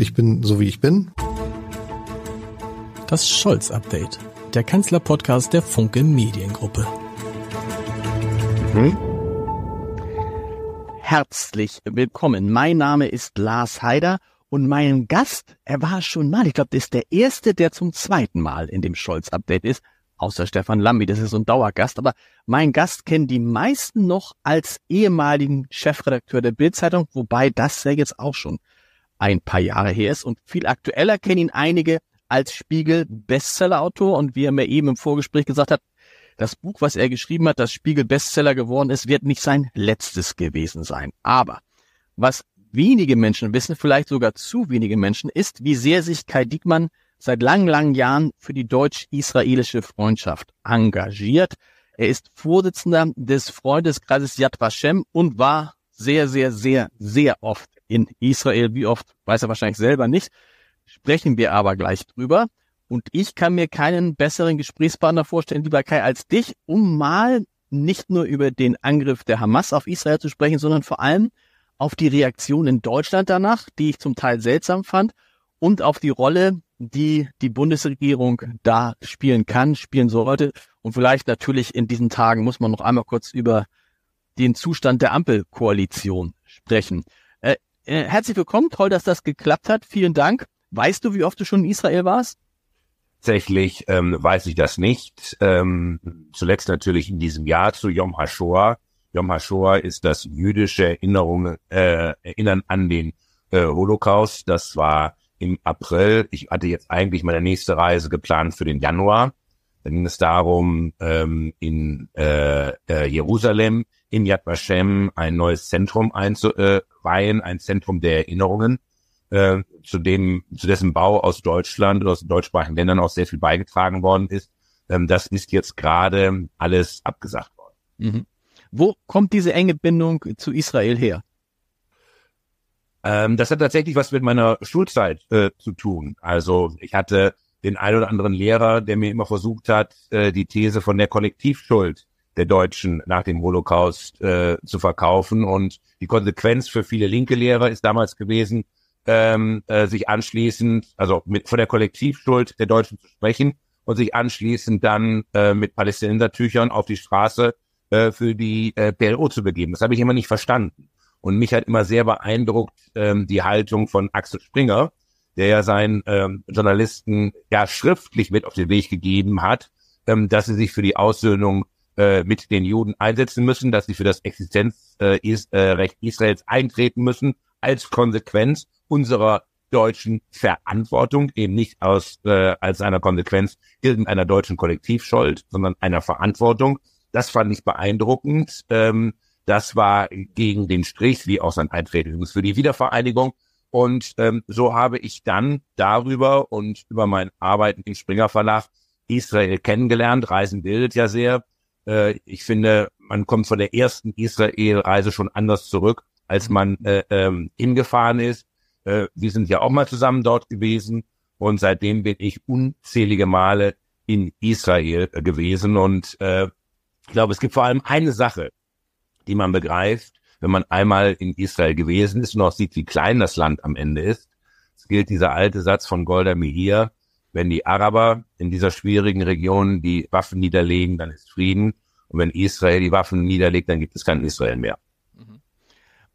Ich bin so wie ich bin. Das Scholz-Update, der Kanzler-Podcast der Funke Mediengruppe. Hm? Herzlich willkommen. Mein Name ist Lars Heider und mein Gast, er war schon mal, ich glaube, das ist der erste, der zum zweiten Mal in dem Scholz-Update ist, außer Stefan Lambi, das ist so ein Dauergast, aber mein Gast kennen die meisten noch als ehemaligen Chefredakteur der Bildzeitung, wobei das ja jetzt auch schon ein paar Jahre her ist und viel aktueller kennen ihn einige als Spiegel Bestsellerautor und wie er mir eben im Vorgespräch gesagt hat, das Buch, was er geschrieben hat, das Spiegel Bestseller geworden ist, wird nicht sein letztes gewesen sein. Aber was wenige Menschen wissen, vielleicht sogar zu wenige Menschen, ist, wie sehr sich Kai Diekmann seit langen, langen Jahren für die deutsch-israelische Freundschaft engagiert. Er ist Vorsitzender des Freundeskreises Yad Vashem und war sehr, sehr, sehr, sehr oft in Israel. Wie oft, weiß er wahrscheinlich selber nicht. Sprechen wir aber gleich drüber. Und ich kann mir keinen besseren Gesprächspartner vorstellen, lieber Kai, als dich, um mal nicht nur über den Angriff der Hamas auf Israel zu sprechen, sondern vor allem auf die Reaktion in Deutschland danach, die ich zum Teil seltsam fand, und auf die Rolle, die die Bundesregierung da spielen kann, spielen sollte. Und vielleicht natürlich in diesen Tagen muss man noch einmal kurz über den Zustand der Ampelkoalition sprechen. Äh, herzlich willkommen, toll, dass das geklappt hat. Vielen Dank. Weißt du, wie oft du schon in Israel warst? Tatsächlich ähm, weiß ich das nicht. Ähm, zuletzt natürlich in diesem Jahr zu Yom HaShoah. Yom HaShoah ist das jüdische Erinnerung, äh, Erinnern an den äh, Holocaust. Das war im April. Ich hatte jetzt eigentlich meine nächste Reise geplant für den Januar. Da ging es darum, ähm, in äh, äh, Jerusalem, in Yad Vashem, ein neues Zentrum einzuweihen, ein Zentrum der Erinnerungen, äh, zu dem, zu dessen Bau aus Deutschland oder aus deutschsprachigen Ländern auch sehr viel beigetragen worden ist. Ähm, das ist jetzt gerade alles abgesagt worden. Mhm. Wo kommt diese enge Bindung zu Israel her? Ähm, das hat tatsächlich was mit meiner Schulzeit äh, zu tun. Also ich hatte den ein oder anderen Lehrer, der mir immer versucht hat, äh, die These von der Kollektivschuld der Deutschen nach dem Holocaust äh, zu verkaufen. Und die Konsequenz für viele linke Lehrer ist damals gewesen, ähm, äh, sich anschließend, also mit von der Kollektivschuld der Deutschen zu sprechen und sich anschließend dann äh, mit Palästinensertüchern auf die Straße äh, für die äh, PLO zu begeben. Das habe ich immer nicht verstanden. Und mich hat immer sehr beeindruckt ähm, die Haltung von Axel Springer, der ja seinen ähm, Journalisten ja schriftlich mit auf den Weg gegeben hat, ähm, dass sie sich für die Aussöhnung äh, mit den Juden einsetzen müssen, dass sie für das Existenzrecht äh, is, äh, Israels eintreten müssen, als Konsequenz unserer deutschen Verantwortung, eben nicht aus äh, als einer Konsequenz irgendeiner deutschen Kollektivschuld, sondern einer Verantwortung. Das fand ich beeindruckend. Ähm, das war gegen den Strich, wie auch sein Eintreten für die Wiedervereinigung. Und ähm, so habe ich dann darüber und über mein Arbeiten im Springer Verlag Israel kennengelernt. Reisen bildet ja sehr. Äh, ich finde, man kommt von der ersten Israel-Reise schon anders zurück, als man äh, ähm, hingefahren ist. Äh, wir sind ja auch mal zusammen dort gewesen und seitdem bin ich unzählige Male in Israel äh, gewesen. Und äh, ich glaube, es gibt vor allem eine Sache, die man begreift, wenn man einmal in Israel gewesen ist und auch sieht, wie klein das Land am Ende ist. Es gilt dieser alte Satz von Golda Meir, wenn die Araber in dieser schwierigen Region die Waffen niederlegen, dann ist Frieden. Und wenn Israel die Waffen niederlegt, dann gibt es kein Israel mehr. Mhm.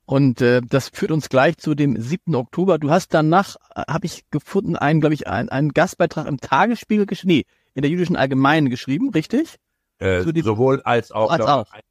Und äh, das führt uns gleich zu dem 7. Oktober. Du hast danach, äh, habe ich gefunden, einen, glaube ich, einen, einen Gastbeitrag im Tagesspiegel geschrieben, nee, in der jüdischen Allgemeinen geschrieben, richtig? Äh, sowohl als auch, als auch äh,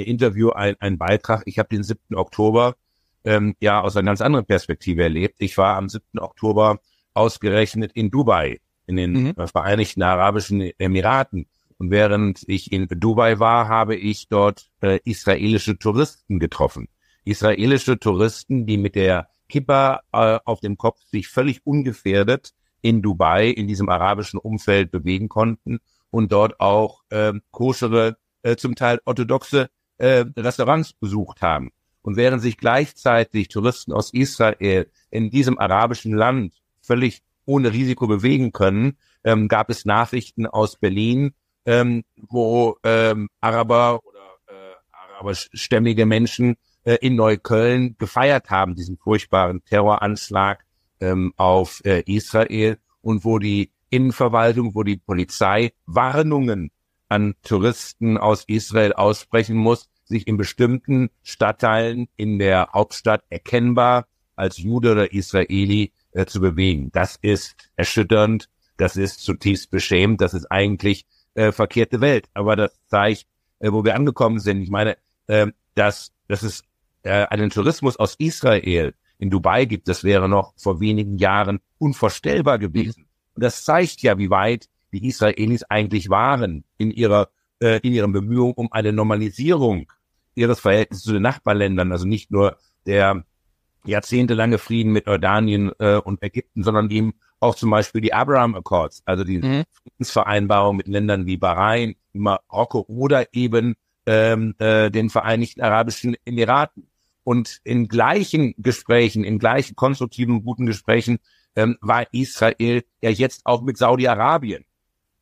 Interview ein, ein Beitrag. Ich habe den 7. Oktober ähm, ja aus einer ganz anderen Perspektive erlebt. Ich war am 7. Oktober ausgerechnet in Dubai, in den mhm. Vereinigten Arabischen Emiraten. Und während ich in Dubai war, habe ich dort äh, israelische Touristen getroffen. Israelische Touristen, die mit der Kippa äh, auf dem Kopf sich völlig ungefährdet in Dubai, in diesem arabischen Umfeld bewegen konnten und dort auch äh, koschere, äh, zum Teil orthodoxe äh, Restaurants besucht haben. Und während sich gleichzeitig Touristen aus Israel in diesem arabischen Land völlig ohne Risiko bewegen können, ähm, gab es Nachrichten aus Berlin, ähm, wo ähm, Araber oder äh, araberstämmige Menschen äh, in Neukölln gefeiert haben, diesen furchtbaren Terroranschlag ähm, auf äh, Israel und wo die Innenverwaltung, wo die Polizei Warnungen an Touristen aus Israel aussprechen muss, sich in bestimmten Stadtteilen in der Hauptstadt erkennbar als Jude oder Israeli äh, zu bewegen. Das ist erschütternd, das ist zutiefst beschämt, das ist eigentlich äh, verkehrte Welt. Aber das zeigt, äh, wo wir angekommen sind. Ich meine, äh, dass, dass es äh, einen Tourismus aus Israel in Dubai gibt, das wäre noch vor wenigen Jahren unvorstellbar gewesen. Und das zeigt ja, wie weit die Israelis eigentlich waren in ihrer äh, in ihren Bemühungen um eine Normalisierung ihres Verhältnisses zu den Nachbarländern, also nicht nur der jahrzehntelange Frieden mit Jordanien äh, und Ägypten, sondern eben auch zum Beispiel die Abraham Accords, also die mhm. Friedensvereinbarung mit Ländern wie Bahrain, Marokko oder eben ähm, äh, den Vereinigten Arabischen Emiraten. Und in gleichen Gesprächen, in gleichen konstruktiven, guten Gesprächen ähm, war Israel ja jetzt auch mit Saudi-Arabien.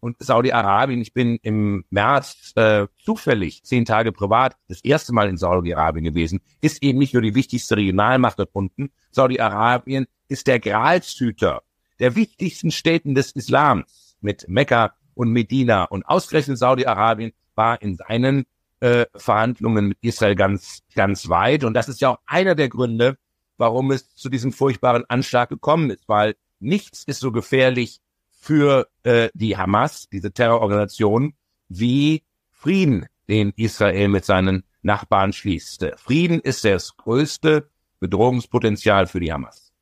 Und Saudi-Arabien, ich bin im März äh, zufällig zehn Tage privat das erste Mal in Saudi-Arabien gewesen, ist eben nicht nur die wichtigste Regionalmacht dort unten. Saudi-Arabien ist der Gralshüter der wichtigsten Städten des Islams mit Mekka und Medina. Und ausgerechnet Saudi-Arabien war in seinen äh, Verhandlungen mit Israel ganz, ganz weit. Und das ist ja auch einer der Gründe, warum es zu diesem furchtbaren Anschlag gekommen ist, weil nichts ist so gefährlich für äh, die Hamas, diese Terrororganisation, wie Frieden, den Israel mit seinen Nachbarn schließt. Frieden ist das größte Bedrohungspotenzial für die Hamas.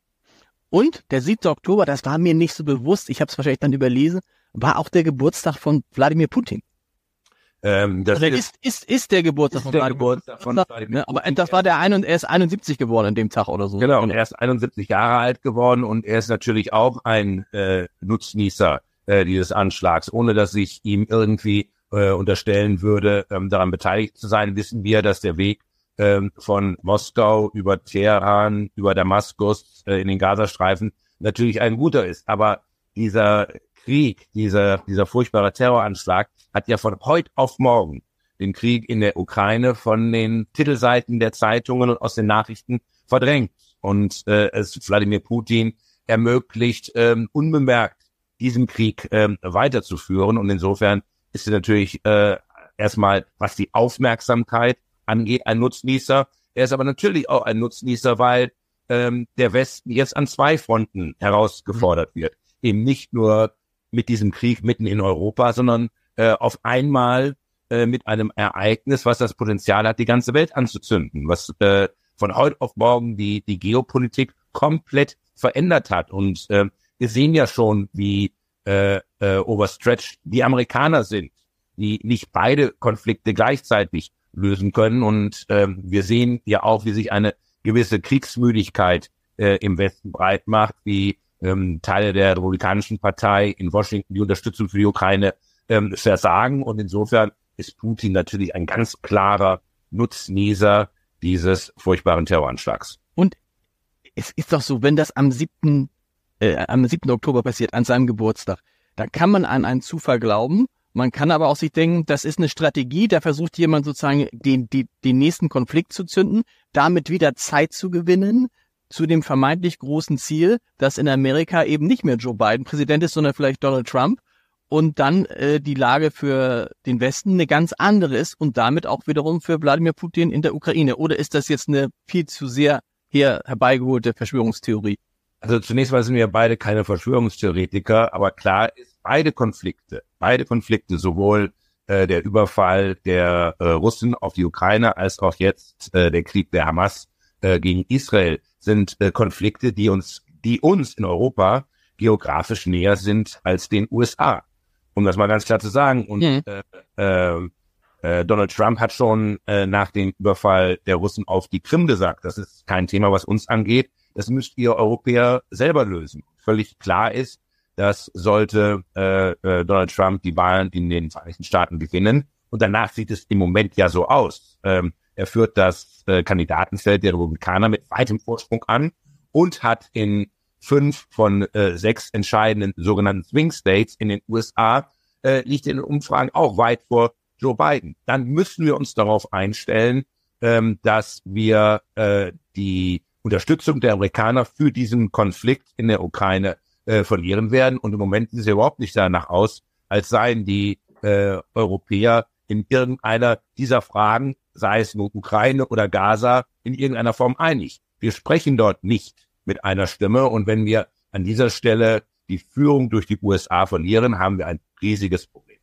Und der 7. Oktober, das war mir nicht so bewusst, ich habe es wahrscheinlich dann überlesen, war auch der Geburtstag von Wladimir Putin. Ähm, das also ist, ist, ist der Geburtstag von der Geburtstag von Vladimir ne? Aber das war der ein und er ist 71 geworden an dem Tag oder so. Genau, und er ist 71 Jahre alt geworden und er ist natürlich auch ein äh, Nutznießer äh, dieses Anschlags, ohne dass ich ihm irgendwie äh, unterstellen würde, ähm, daran beteiligt zu sein, wissen wir, dass der Weg ähm, von Moskau über Teheran, über Damaskus äh, in den Gazastreifen natürlich ein guter ist. Aber dieser Krieg, dieser, dieser furchtbare Terroranschlag hat ja von heute auf morgen den Krieg in der Ukraine von den Titelseiten der Zeitungen und aus den Nachrichten verdrängt. Und äh, es Wladimir Putin ermöglicht, ähm, unbemerkt diesen Krieg ähm, weiterzuführen. Und insofern ist er natürlich äh, erstmal, was die Aufmerksamkeit angeht, ein Nutznießer. Er ist aber natürlich auch ein Nutznießer, weil ähm, der Westen jetzt an zwei Fronten herausgefordert wird. Eben nicht nur mit diesem Krieg mitten in Europa, sondern äh, auf einmal äh, mit einem Ereignis, was das Potenzial hat, die ganze Welt anzuzünden, was äh, von heute auf morgen die, die Geopolitik komplett verändert hat. Und äh, wir sehen ja schon, wie äh, äh, overstretched die Amerikaner sind, die nicht beide Konflikte gleichzeitig lösen können. Und äh, wir sehen ja auch, wie sich eine gewisse Kriegsmüdigkeit äh, im Westen breit macht, wie ähm, Teile der Republikanischen Partei in Washington die Unterstützung für die Ukraine ähm, versagen. Und insofern ist Putin natürlich ein ganz klarer Nutznießer dieses furchtbaren Terroranschlags. Und es ist doch so, wenn das am 7. Äh, am 7. Oktober passiert, an seinem Geburtstag, dann kann man an einen Zufall glauben. Man kann aber auch sich denken, das ist eine Strategie, da versucht jemand sozusagen den, den, den nächsten Konflikt zu zünden, damit wieder Zeit zu gewinnen, zu dem vermeintlich großen Ziel, dass in Amerika eben nicht mehr Joe Biden Präsident ist, sondern vielleicht Donald Trump und dann äh, die Lage für den Westen eine ganz andere ist und damit auch wiederum für Wladimir Putin in der Ukraine. Oder ist das jetzt eine viel zu sehr her herbeigeholte Verschwörungstheorie? Also zunächst mal sind wir beide keine Verschwörungstheoretiker, aber klar ist, beide Konflikte, beide Konflikte, sowohl äh, der Überfall der äh, Russen auf die Ukraine als auch jetzt äh, der Krieg der Hamas äh, gegen Israel, sind äh, Konflikte, die uns, die uns in Europa geografisch näher sind als den USA. Um das mal ganz klar zu sagen. Und mhm. äh, äh, äh, Donald Trump hat schon äh, nach dem Überfall der Russen auf die Krim gesagt, das ist kein Thema, was uns angeht. Das müsst ihr Europäer selber lösen. Völlig klar ist, dass sollte äh, äh, Donald Trump die Wahlen in den Vereinigten Staaten gewinnen, und danach sieht es im Moment ja so aus, ähm, er führt das äh, Kandidatenfeld der Republikaner mit weitem Vorsprung an und hat in fünf von äh, sechs entscheidenden sogenannten Swing States in den USA äh, liegt in den Umfragen auch weit vor Joe Biden. Dann müssen wir uns darauf einstellen, ähm, dass wir äh, die Unterstützung der Amerikaner für diesen Konflikt in der Ukraine äh, verlieren werden. Und im Moment sieht es ja überhaupt nicht danach aus, als seien die äh, Europäer in irgendeiner dieser Fragen, sei es nur Ukraine oder Gaza, in irgendeiner Form einig. Wir sprechen dort nicht mit einer Stimme. Und wenn wir an dieser Stelle die Führung durch die USA verlieren, haben wir ein riesiges Problem.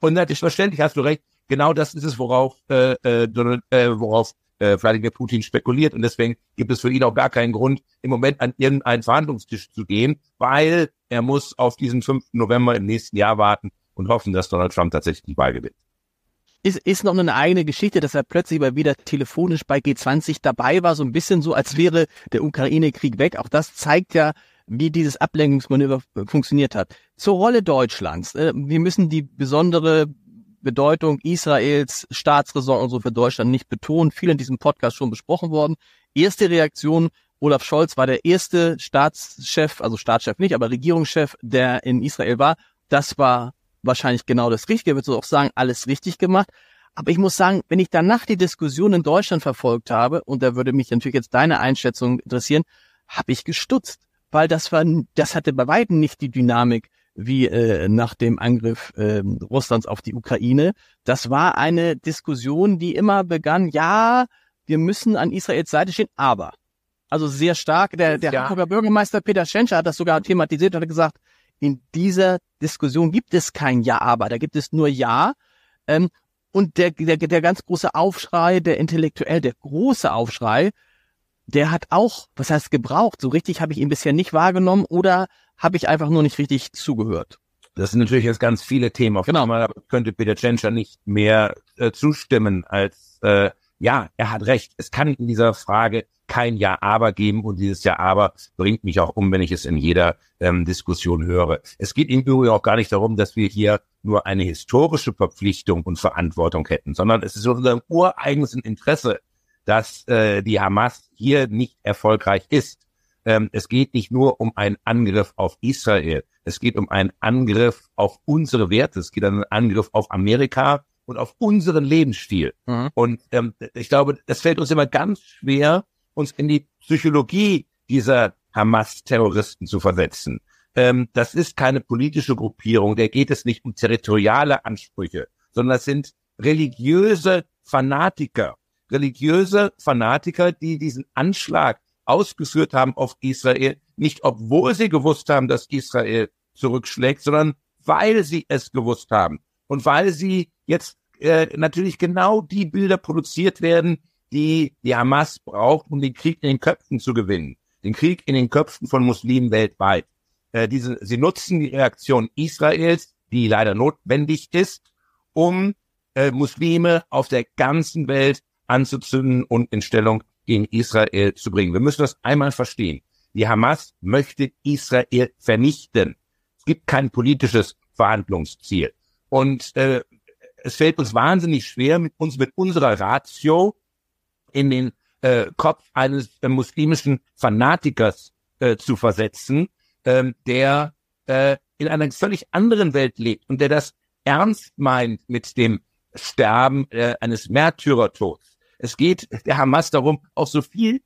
Und natürlich verständlich hast du recht, genau das ist es, worauf, äh, äh, äh, worauf äh, Wladimir Putin spekuliert. Und deswegen gibt es für ihn auch gar keinen Grund, im Moment an irgendeinen Verhandlungstisch zu gehen, weil er muss auf diesen 5. November im nächsten Jahr warten und hoffen, dass Donald Trump tatsächlich die Wahl gewinnt. Ist, ist noch eine eigene Geschichte, dass er plötzlich mal wieder telefonisch bei G20 dabei war, so ein bisschen so, als wäre der Ukraine-Krieg weg. Auch das zeigt ja, wie dieses Ablenkungsmanöver funktioniert hat. Zur Rolle Deutschlands. Äh, wir müssen die besondere Bedeutung Israels Staatsräson und so für Deutschland nicht betonen. Viel in diesem Podcast schon besprochen worden. Erste Reaktion, Olaf Scholz war der erste Staatschef, also Staatschef nicht, aber Regierungschef, der in Israel war. Das war wahrscheinlich genau das Richtige. Ich würde auch sagen, alles richtig gemacht. Aber ich muss sagen, wenn ich danach die Diskussion in Deutschland verfolgt habe, und da würde mich natürlich jetzt deine Einschätzung interessieren, habe ich gestutzt, weil das war, das hatte bei weitem nicht die Dynamik wie äh, nach dem Angriff äh, Russlands auf die Ukraine. Das war eine Diskussion, die immer begann, ja, wir müssen an Israels Seite stehen, aber. Also sehr stark. Der, der ja. Hamburger Bürgermeister Peter Schenscher hat das sogar thematisiert und hat gesagt, in dieser Diskussion gibt es kein Ja, aber, da gibt es nur Ja. Ähm, und der, der, der ganz große Aufschrei, der intellektuell, der große Aufschrei, der hat auch, was heißt gebraucht? So richtig habe ich ihn bisher nicht wahrgenommen oder habe ich einfach nur nicht richtig zugehört? Das sind natürlich jetzt ganz viele Themen. Auf genau. einmal könnte Peter Tschentscher nicht mehr äh, zustimmen als, äh, ja, er hat recht. Es kann in dieser Frage kein Ja-Aber geben und dieses Ja-Aber bringt mich auch um, wenn ich es in jeder ähm, Diskussion höre. Es geht im Übrigen auch gar nicht darum, dass wir hier nur eine historische Verpflichtung und Verantwortung hätten, sondern es ist unser ureigenes Interesse, dass äh, die Hamas hier nicht erfolgreich ist. Ähm, es geht nicht nur um einen Angriff auf Israel, es geht um einen Angriff auf unsere Werte, es geht um einen Angriff auf Amerika und auf unseren Lebensstil. Mhm. Und ähm, ich glaube, es fällt uns immer ganz schwer, uns in die Psychologie dieser Hamas-Terroristen zu versetzen. Ähm, das ist keine politische Gruppierung, der geht es nicht um territoriale Ansprüche, sondern das sind religiöse Fanatiker, religiöse Fanatiker, die diesen Anschlag ausgeführt haben auf Israel, nicht obwohl sie gewusst haben, dass Israel zurückschlägt, sondern weil sie es gewusst haben und weil sie jetzt äh, natürlich genau die Bilder produziert werden, die die Hamas braucht, um den Krieg in den Köpfen zu gewinnen, den Krieg in den Köpfen von Muslimen weltweit. Äh, diese, sie nutzen die Reaktion Israels, die leider notwendig ist, um äh, Muslime auf der ganzen Welt anzuzünden und in Stellung gegen Israel zu bringen. Wir müssen das einmal verstehen. Die Hamas möchte Israel vernichten. Es gibt kein politisches Verhandlungsziel. Und äh, es fällt uns wahnsinnig schwer, mit uns mit unserer Ratio in den äh, Kopf eines äh, muslimischen Fanatikers äh, zu versetzen, äh, der äh, in einer völlig anderen Welt lebt und der das ernst meint mit dem Sterben äh, eines Märtyrertods. Es geht der Hamas darum, auch so viel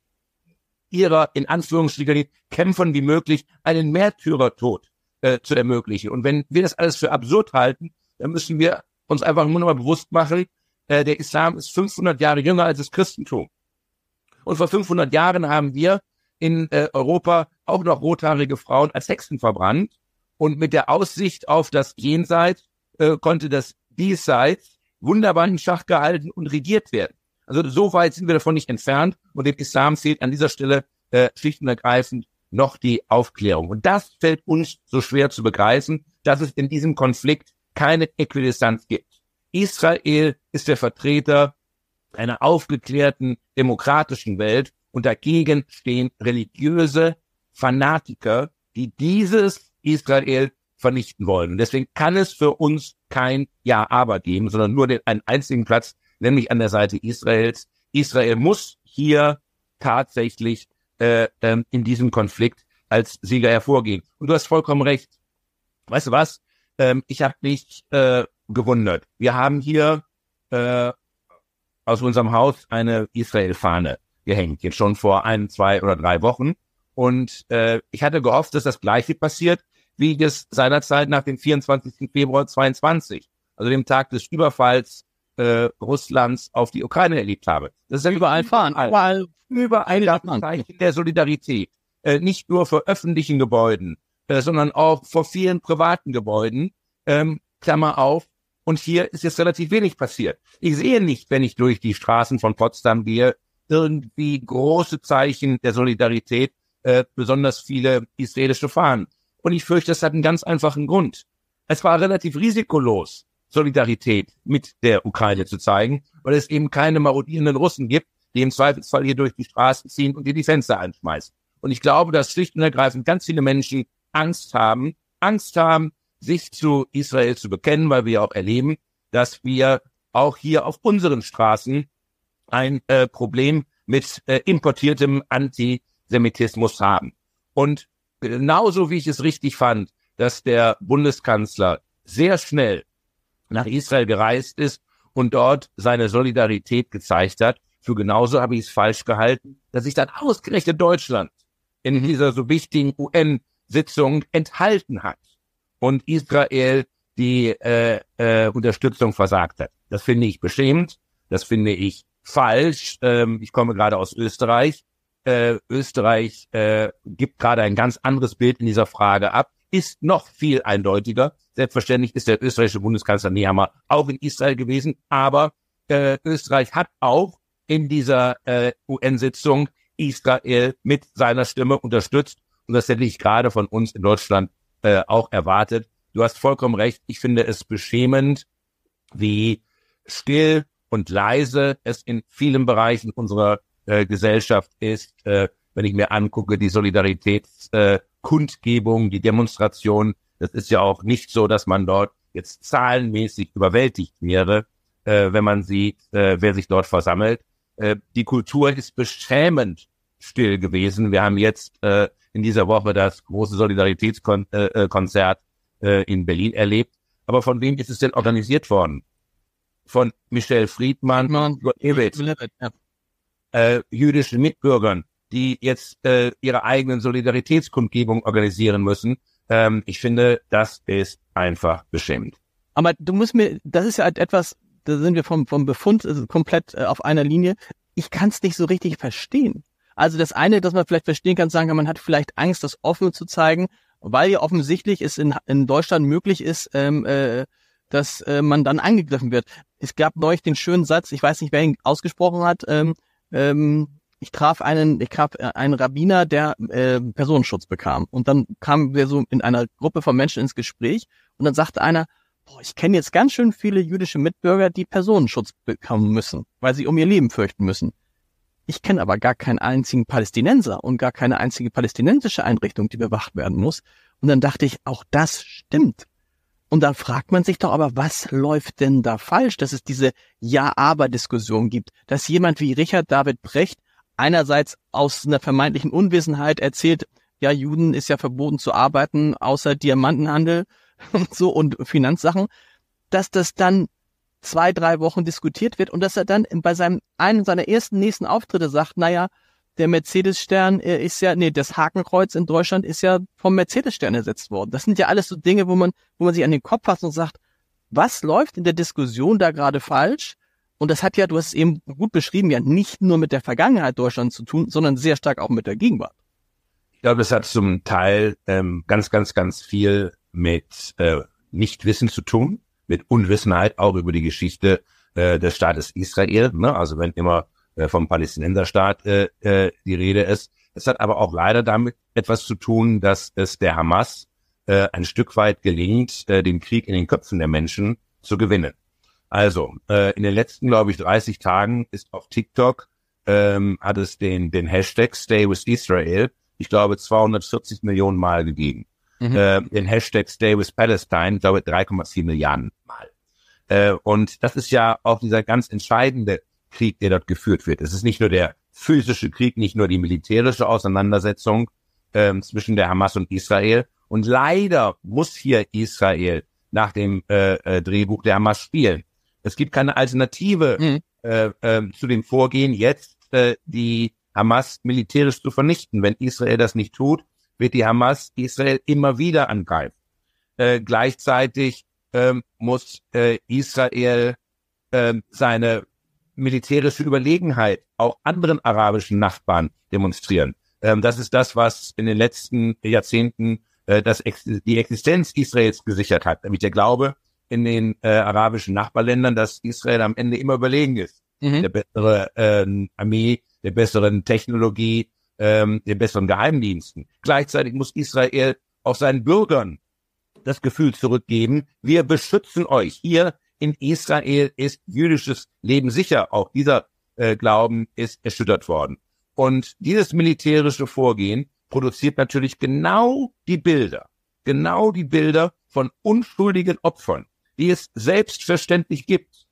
ihrer, in Anführungsstrichen, Kämpfern wie möglich einen Märtyrertod äh, zu ermöglichen. Und wenn wir das alles für absurd halten, dann müssen wir uns einfach nur noch mal bewusst machen, äh, der Islam ist 500 Jahre jünger als das Christentum. Und vor 500 Jahren haben wir in äh, Europa auch noch rothaarige Frauen als Hexen verbrannt. Und mit der Aussicht auf das Jenseits äh, konnte das Diesseits wunderbar in Schach gehalten und regiert werden. Also so weit sind wir davon nicht entfernt und dem Islam fehlt an dieser Stelle äh, schlicht und ergreifend noch die Aufklärung. Und das fällt uns so schwer zu begreifen, dass es in diesem Konflikt keine Äquidistanz gibt. Israel ist der Vertreter einer aufgeklärten demokratischen Welt und dagegen stehen religiöse Fanatiker, die dieses Israel vernichten wollen. Deswegen kann es für uns kein Ja-Aber geben, sondern nur den, einen einzigen Platz nämlich an der Seite Israels. Israel muss hier tatsächlich äh, ähm, in diesem Konflikt als Sieger hervorgehen. Und du hast vollkommen recht. Weißt du was? Ähm, ich habe mich äh, gewundert. Wir haben hier äh, aus unserem Haus eine Israel-Fahne gehängt, jetzt schon vor ein, zwei oder drei Wochen. Und äh, ich hatte gehofft, dass das Gleiche passiert, wie es seinerzeit nach dem 24. Februar 22, also dem Tag des Überfalls äh, Russlands auf die Ukraine erlebt habe. Das ist ja überall fahren, überall, überall das Zeichen der Solidarität. Äh, nicht nur vor öffentlichen Gebäuden, sondern auch vor vielen privaten Gebäuden. Ähm, Klammer auf. Und hier ist jetzt relativ wenig passiert. Ich sehe nicht, wenn ich durch die Straßen von Potsdam gehe, irgendwie große Zeichen der Solidarität, äh, besonders viele israelische Fahnen. Und ich fürchte, das hat einen ganz einfachen Grund. Es war relativ risikolos, Solidarität mit der Ukraine zu zeigen, weil es eben keine marodierenden Russen gibt, die im Zweifelsfall hier durch die Straßen ziehen und dir die Fenster anschmeißen. Und ich glaube, dass schlicht und ergreifend ganz viele Menschen Angst haben, Angst haben, sich zu Israel zu bekennen, weil wir auch erleben, dass wir auch hier auf unseren Straßen ein äh, Problem mit äh, importiertem Antisemitismus haben. Und genauso wie ich es richtig fand, dass der Bundeskanzler sehr schnell nach Israel gereist ist und dort seine Solidarität gezeigt hat, für genauso habe ich es falsch gehalten, dass sich dann ausgerechnet Deutschland in mhm. dieser so wichtigen UN-Sitzung enthalten hat und Israel die äh, äh, Unterstützung versagt hat. Das finde ich beschämend, das finde ich falsch. Ähm, ich komme gerade aus Österreich. Äh, Österreich äh, gibt gerade ein ganz anderes Bild in dieser Frage ab, ist noch viel eindeutiger. Selbstverständlich ist der österreichische Bundeskanzler Nehammer auch in Israel gewesen, aber äh, Österreich hat auch in dieser äh, UN-Sitzung Israel mit seiner Stimme unterstützt. Und das hätte ich gerade von uns in Deutschland äh, auch erwartet. Du hast vollkommen recht. Ich finde es beschämend, wie still und leise es in vielen Bereichen unserer äh, Gesellschaft ist. Äh, wenn ich mir angucke, die Solidaritätskundgebung, äh, die Demonstration, das ist ja auch nicht so, dass man dort jetzt zahlenmäßig überwältigt wäre, äh, wenn man sieht, äh, wer sich dort versammelt. Äh, die Kultur ist beschämend still gewesen. Wir haben jetzt äh, in dieser Woche das große Solidaritätskonzert äh, äh, in Berlin erlebt. Aber von wem ist es denn organisiert worden? von Michelle Friedmann, Friedmann Ewitz, ja. äh, jüdischen Mitbürgern, die jetzt äh, ihre eigenen Solidaritätskundgebung organisieren müssen. Ähm, ich finde, das ist einfach beschämend. Aber du musst mir, das ist ja halt etwas, da sind wir vom, vom Befund äh, komplett äh, auf einer Linie. Ich kann es nicht so richtig verstehen. Also das eine, dass man vielleicht verstehen kann, sagen kann, man hat vielleicht Angst, das offen zu zeigen, weil ja offensichtlich es in, in Deutschland möglich ist, ähm, äh, dass äh, man dann angegriffen wird. Es gab neulich den schönen Satz, ich weiß nicht, wer ihn ausgesprochen hat, ähm, ähm, ich traf einen, ich traf äh, einen Rabbiner, der äh, Personenschutz bekam. Und dann kamen wir so in einer Gruppe von Menschen ins Gespräch und dann sagte einer, boah, ich kenne jetzt ganz schön viele jüdische Mitbürger, die Personenschutz bekommen müssen, weil sie um ihr Leben fürchten müssen. Ich kenne aber gar keinen einzigen Palästinenser und gar keine einzige palästinensische Einrichtung, die bewacht werden muss. Und dann dachte ich, auch das stimmt. Und dann fragt man sich doch aber, was läuft denn da falsch, dass es diese Ja-Aber-Diskussion gibt, dass jemand wie Richard David Brecht einerseits aus einer vermeintlichen Unwissenheit erzählt, ja, Juden ist ja verboten zu arbeiten, außer Diamantenhandel und so und Finanzsachen, dass das dann zwei, drei Wochen diskutiert wird und dass er dann bei seinem einen seiner ersten nächsten Auftritte sagt, naja, der Mercedes-Stern ist ja, nee, das Hakenkreuz in Deutschland ist ja vom Mercedes-Stern ersetzt worden. Das sind ja alles so Dinge, wo man, wo man sich an den Kopf fasst und sagt, was läuft in der Diskussion da gerade falsch? Und das hat ja, du hast es eben gut beschrieben, ja nicht nur mit der Vergangenheit Deutschlands zu tun, sondern sehr stark auch mit der Gegenwart. Ich glaube, das hat zum Teil ähm, ganz, ganz, ganz viel mit äh, Nichtwissen zu tun, mit Unwissenheit auch über die Geschichte äh, des Staates Israel. Ne? Also wenn immer äh, vom Palästinenserstaat äh, äh, die Rede ist. Es hat aber auch leider damit etwas zu tun, dass es der Hamas äh, ein Stück weit gelingt, äh, den Krieg in den Köpfen der Menschen zu gewinnen. Also, äh, in den letzten, glaube ich, 30 Tagen ist auf TikTok, ähm, hat es den, den Hashtag Stay with Israel, ich glaube, 240 Millionen Mal gegeben. Mhm. Äh, den Hashtag Stay with Palestine, ich glaube, 3,4 Milliarden Mal. Äh, und das ist ja auch dieser ganz entscheidende Krieg, der dort geführt wird. Es ist nicht nur der physische Krieg, nicht nur die militärische Auseinandersetzung ähm, zwischen der Hamas und Israel. Und leider muss hier Israel nach dem äh, äh, Drehbuch der Hamas spielen. Es gibt keine Alternative mhm. äh, äh, zu dem Vorgehen jetzt äh, die Hamas militärisch zu vernichten. Wenn Israel das nicht tut, wird die Hamas Israel immer wieder angreifen. Äh, gleichzeitig ähm, muss äh, Israel äh, seine militärische Überlegenheit auch anderen arabischen Nachbarn demonstrieren. Ähm, das ist das, was in den letzten Jahrzehnten äh, das Ex die Existenz Israels gesichert hat, nämlich der Glaube in den äh, arabischen Nachbarländern, dass Israel am Ende immer überlegen ist. Mhm. Der bessere äh, Armee, der besseren Technologie, ähm, den besseren Geheimdiensten. Gleichzeitig muss Israel auch seinen Bürgern das Gefühl zurückgeben, wir beschützen euch. Hier in Israel ist jüdisches Leben sicher. Auch dieser äh, Glauben ist erschüttert worden. Und dieses militärische Vorgehen produziert natürlich genau die Bilder, genau die Bilder von unschuldigen Opfern, die es selbstverständlich gibt.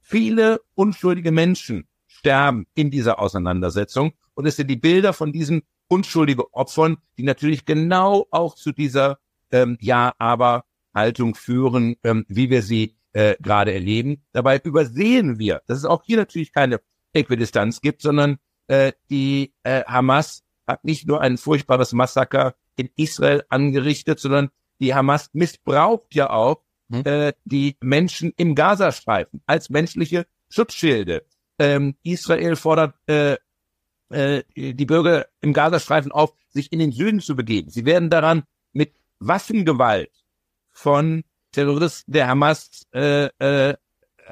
Viele unschuldige Menschen sterben in dieser Auseinandersetzung und es sind die Bilder von diesen unschuldigen Opfern, die natürlich genau auch zu dieser ähm, Ja, aber Haltung führen, ähm, wie wir sie äh, gerade erleben. Dabei übersehen wir, dass es auch hier natürlich keine Äquidistanz gibt, sondern äh, die äh, Hamas hat nicht nur ein furchtbares Massaker in Israel angerichtet, sondern die Hamas missbraucht ja auch hm. äh, die Menschen im Gazastreifen als menschliche Schutzschilde. Ähm, Israel fordert äh, äh, die Bürger im Gazastreifen auf, sich in den Süden zu begeben. Sie werden daran mit Waffengewalt von Terroristen der Hamas äh, äh,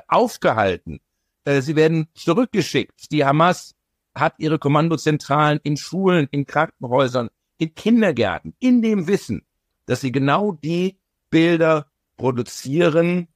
aufgehalten. Äh, sie werden zurückgeschickt. Die Hamas hat ihre Kommandozentralen in Schulen, in Krankenhäusern, in Kindergärten, in dem Wissen, dass sie genau die Bilder produzieren,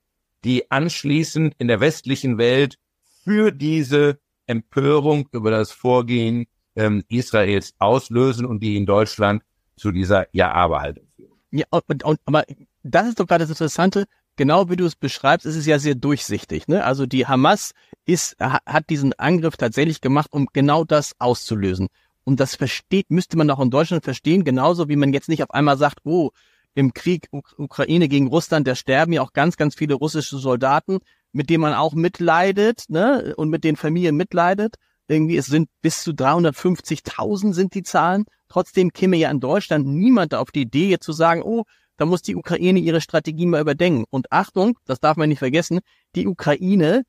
die anschließend in der westlichen Welt für diese Empörung über das Vorgehen ähm, Israels auslösen und die in Deutschland zu dieser Ja-Aber-Haltung führen. Ja, und, und, aber das ist doch gerade das Interessante genau wie du es beschreibst, ist es ja sehr durchsichtig. Ne? Also die Hamas ist, hat diesen Angriff tatsächlich gemacht, um genau das auszulösen. Und das versteht, müsste man auch in Deutschland verstehen, genauso wie man jetzt nicht auf einmal sagt, oh, im Krieg Ukraine gegen Russland, da sterben ja auch ganz, ganz viele russische Soldaten, mit denen man auch mitleidet, ne, und mit den Familien mitleidet. Irgendwie, es sind bis zu 350.000 sind die Zahlen. Trotzdem käme ja in Deutschland niemand auf die Idee, jetzt zu sagen, oh, da muss die Ukraine ihre Strategie mal überdenken. Und Achtung, das darf man nicht vergessen, die Ukraine,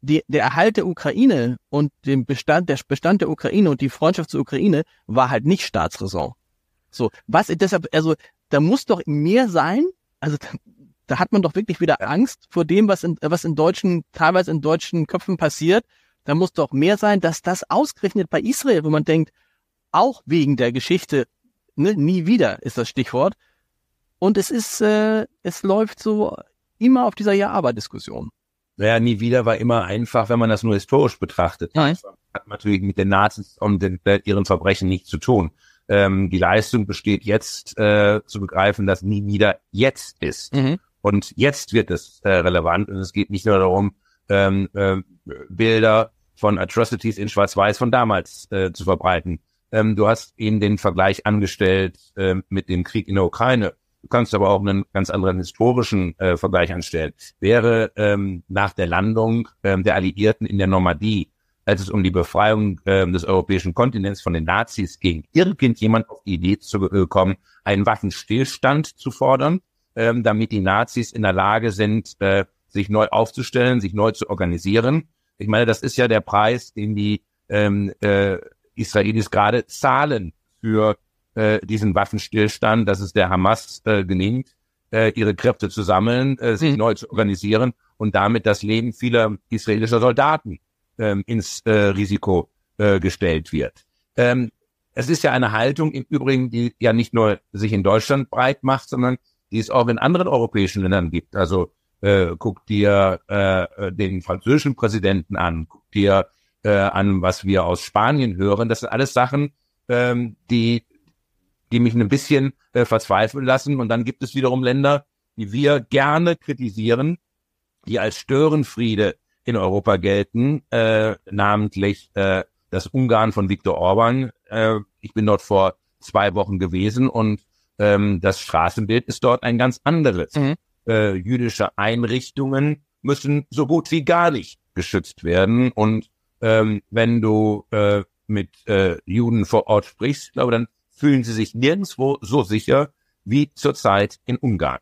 die, der Erhalt der Ukraine und den Bestand, der Bestand der Ukraine und die Freundschaft zur Ukraine war halt nicht Staatsräson. So, was deshalb, also da muss doch mehr sein, also da hat man doch wirklich wieder Angst vor dem, was in, was in deutschen, teilweise in deutschen Köpfen passiert. Da muss doch mehr sein, dass das ausgerechnet bei Israel, wo man denkt, auch wegen der Geschichte, ne, nie wieder ist das Stichwort, und es ist, äh, es läuft so immer auf dieser Ja-Aber-Diskussion. Naja, nie wieder war immer einfach, wenn man das nur historisch betrachtet. Nein. Das hat natürlich mit den Nazis und den, ihren Verbrechen nichts zu tun. Ähm, die Leistung besteht jetzt äh, zu begreifen, dass nie wieder jetzt ist. Mhm. Und jetzt wird es äh, relevant. Und es geht nicht nur darum, ähm, äh, Bilder von Atrocities in Schwarz-Weiß von damals äh, zu verbreiten. Ähm, du hast eben den Vergleich angestellt äh, mit dem Krieg in der Ukraine. Du kannst aber auch einen ganz anderen historischen äh, Vergleich anstellen. Wäre ähm, nach der Landung ähm, der Alliierten in der Normandie, als es um die Befreiung ähm, des europäischen Kontinents von den Nazis ging, irgendjemand auf die Idee zu äh, kommen, einen Waffenstillstand zu fordern, ähm, damit die Nazis in der Lage sind, äh, sich neu aufzustellen, sich neu zu organisieren. Ich meine, das ist ja der Preis, den die ähm, äh, Israelis gerade zahlen für äh, diesen Waffenstillstand, dass es der Hamas äh, gelingt, äh, ihre Kräfte zu sammeln, äh, sich mhm. neu zu organisieren und damit das Leben vieler israelischer Soldaten ähm, ins äh, Risiko äh, gestellt wird. Ähm, es ist ja eine Haltung im Übrigen, die ja nicht nur sich in Deutschland breit macht, sondern die es auch in anderen europäischen Ländern gibt. Also äh, guck dir äh, den französischen Präsidenten an, guck dir äh, an, was wir aus Spanien hören. Das sind alles Sachen, ähm, die die mich ein bisschen äh, verzweifeln lassen. Und dann gibt es wiederum Länder, die wir gerne kritisieren, die als Störenfriede in Europa gelten, äh, namentlich äh, das Ungarn von Viktor Orban. Äh, ich bin dort vor zwei Wochen gewesen und ähm, das Straßenbild ist dort ein ganz anderes. Mhm. Äh, jüdische Einrichtungen müssen so gut wie gar nicht geschützt werden und ähm, wenn du äh, mit äh, Juden vor Ort sprichst, glaube dann fühlen sie sich nirgendwo so sicher wie zurzeit in Ungarn.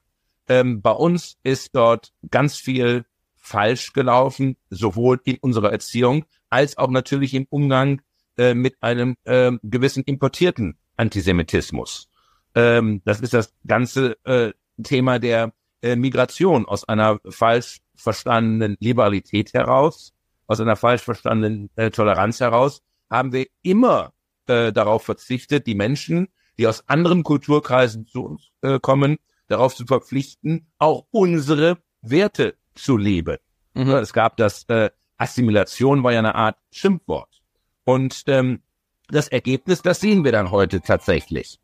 Ähm, bei uns ist dort ganz viel falsch gelaufen, sowohl in unserer Erziehung als auch natürlich im Umgang äh, mit einem äh, gewissen importierten Antisemitismus. Ähm, das ist das ganze äh, Thema der äh, Migration aus einer falsch verstandenen Liberalität heraus, aus einer falsch verstandenen äh, Toleranz heraus, haben wir immer äh, darauf verzichtet, die Menschen, die aus anderen Kulturkreisen zu uns äh, kommen, darauf zu verpflichten, auch unsere Werte zu leben. Mhm. Es gab das äh, Assimilation war ja eine Art Schimpfwort. Und ähm, das Ergebnis, das sehen wir dann heute tatsächlich.